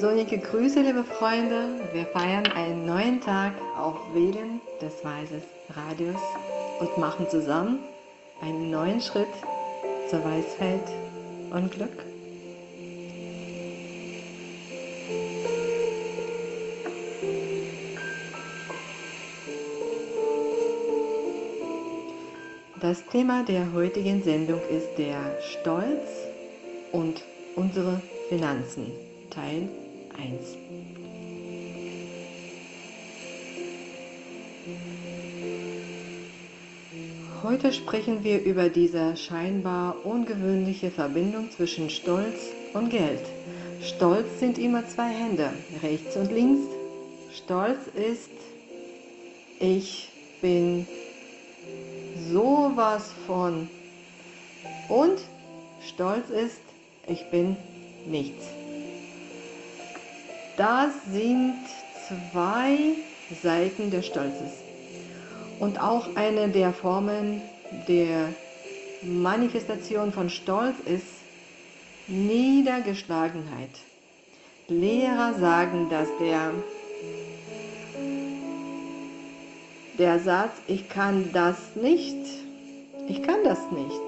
Sonnige Grüße, liebe Freunde. Wir feiern einen neuen Tag auf Wellen des Weises Radios und machen zusammen einen neuen Schritt zur Weisheit und Glück. Das Thema der heutigen Sendung ist der Stolz und unsere Finanzen, Teil 1. Heute sprechen wir über diese scheinbar ungewöhnliche Verbindung zwischen Stolz und Geld. Stolz sind immer zwei Hände, rechts und links. Stolz ist, ich bin sowas von. Und stolz ist, ich bin nichts. Das sind zwei Seiten des Stolzes und auch eine der Formen der Manifestation von Stolz ist Niedergeschlagenheit. Lehrer sagen, dass der der Satz, ich kann das nicht, ich kann das nicht,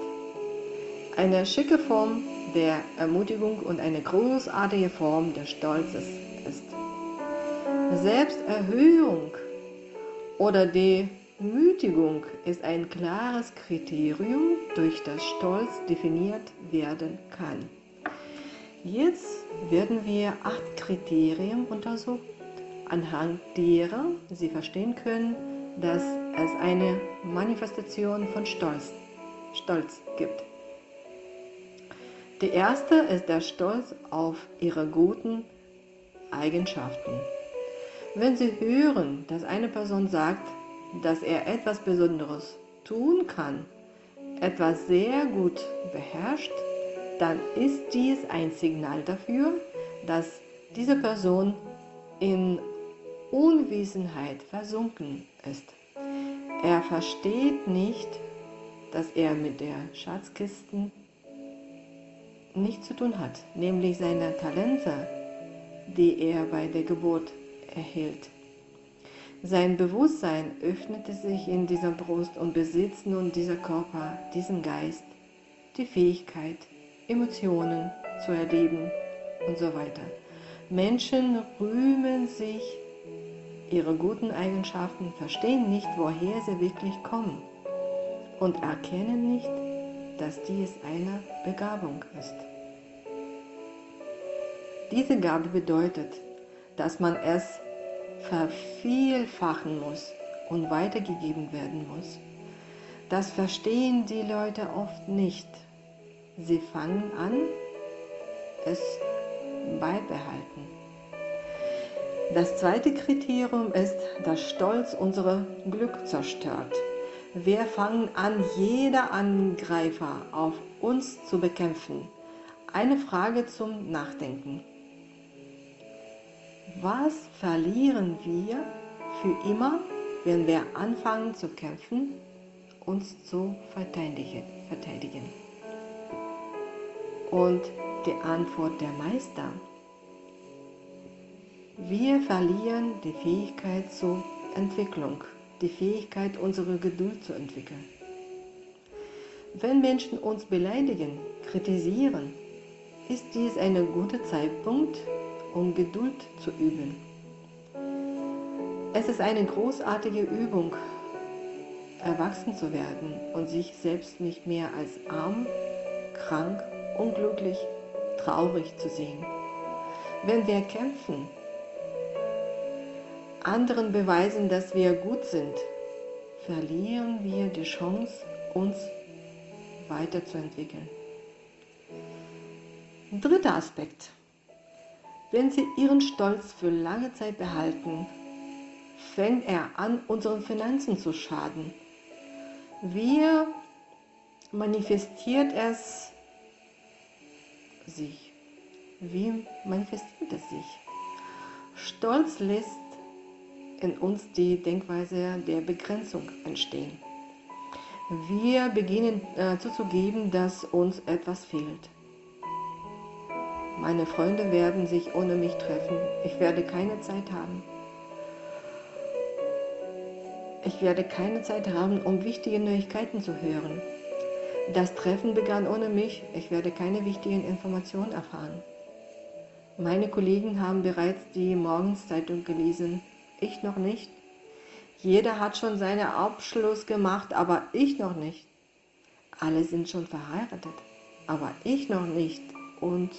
eine schicke Form der Ermutigung und eine großartige Form des Stolzes. Selbsterhöhung oder Demütigung ist ein klares Kriterium, durch das Stolz definiert werden kann. Jetzt werden wir acht Kriterien untersuchen, anhand derer Sie verstehen können, dass es eine Manifestation von Stolz, Stolz gibt. Die erste ist der Stolz auf ihre guten Eigenschaften. Wenn Sie hören, dass eine Person sagt, dass er etwas Besonderes tun kann, etwas sehr gut beherrscht, dann ist dies ein Signal dafür, dass diese Person in Unwissenheit versunken ist. Er versteht nicht, dass er mit der Schatzkisten nichts zu tun hat, nämlich seine Talente, die er bei der Geburt erhielt. Sein Bewusstsein öffnete sich in dieser Brust und besitzt nun dieser Körper, diesen Geist, die Fähigkeit, Emotionen zu erleben und so weiter. Menschen rühmen sich ihre guten Eigenschaften, verstehen nicht, woher sie wirklich kommen und erkennen nicht, dass dies eine Begabung ist. Diese Gabe bedeutet, dass man es vervielfachen muss und weitergegeben werden muss. Das verstehen die Leute oft nicht. Sie fangen an, es beibehalten. Das zweite Kriterium ist, dass Stolz unsere Glück zerstört. Wir fangen an, jeder Angreifer auf uns zu bekämpfen. Eine Frage zum Nachdenken. Was verlieren wir für immer, wenn wir anfangen zu kämpfen, uns zu verteidigen? Und die Antwort der Meister wir verlieren die Fähigkeit zur Entwicklung, die Fähigkeit, unsere Geduld zu entwickeln. Wenn Menschen uns beleidigen, kritisieren, ist dies ein guter Zeitpunkt, um Geduld zu üben. Es ist eine großartige Übung, erwachsen zu werden und sich selbst nicht mehr als arm, krank, unglücklich, traurig zu sehen. Wenn wir kämpfen, anderen beweisen, dass wir gut sind, verlieren wir die Chance, uns weiterzuentwickeln. Dritter Aspekt. Wenn Sie Ihren Stolz für lange Zeit behalten, fängt er an, unseren Finanzen zu schaden. Wie manifestiert es sich? Wie manifestiert es sich? Stolz lässt in uns die Denkweise der Begrenzung entstehen. Wir beginnen äh, zuzugeben, dass uns etwas fehlt. Meine Freunde werden sich ohne mich treffen. Ich werde keine Zeit haben. Ich werde keine Zeit haben, um wichtige Neuigkeiten zu hören. Das Treffen begann ohne mich. Ich werde keine wichtigen Informationen erfahren. Meine Kollegen haben bereits die Morgenszeitung gelesen. Ich noch nicht. Jeder hat schon seinen Abschluss gemacht, aber ich noch nicht. Alle sind schon verheiratet, aber ich noch nicht. Und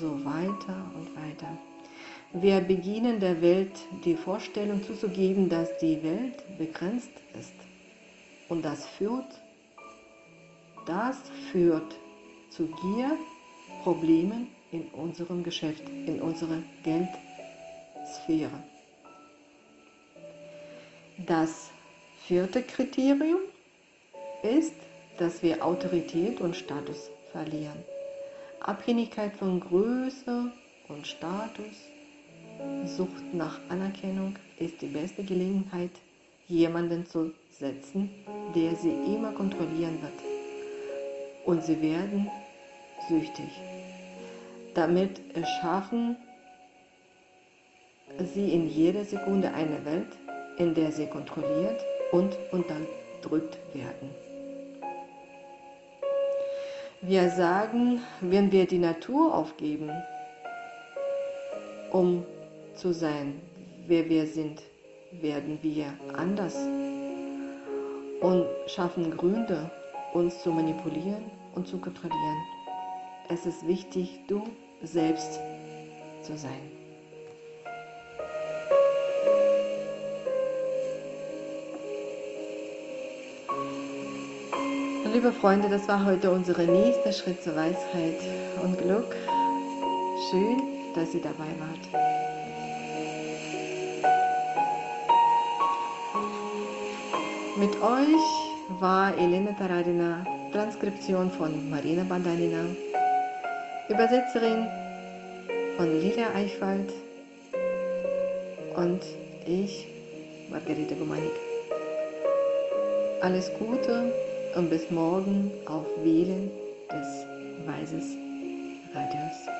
so weiter und weiter. Wir beginnen der Welt die Vorstellung zuzugeben, dass die Welt begrenzt ist. Und das führt, das führt zu Gier, Problemen in unserem Geschäft, in unserer Geldsphäre. Das vierte Kriterium ist, dass wir Autorität und Status verlieren. Abhängigkeit von Größe und Status, Sucht nach Anerkennung ist die beste Gelegenheit, jemanden zu setzen, der sie immer kontrollieren wird. Und sie werden süchtig. Damit erschaffen sie in jeder Sekunde eine Welt, in der sie kontrolliert und unterdrückt werden. Wir sagen, wenn wir die Natur aufgeben, um zu sein, wer wir sind, werden wir anders und schaffen Gründe, uns zu manipulieren und zu kontrollieren. Es ist wichtig, du selbst zu sein. Liebe Freunde, das war heute unser nächster Schritt zur Weisheit und Glück. Schön, dass ihr dabei wart. Mit euch war Elena Taradina, Transkription von Marina Bandanina, Übersetzerin von Lilia Eichwald und ich, Margarete Gumanik. Alles Gute und bis morgen auf Wählen des Weises Radios.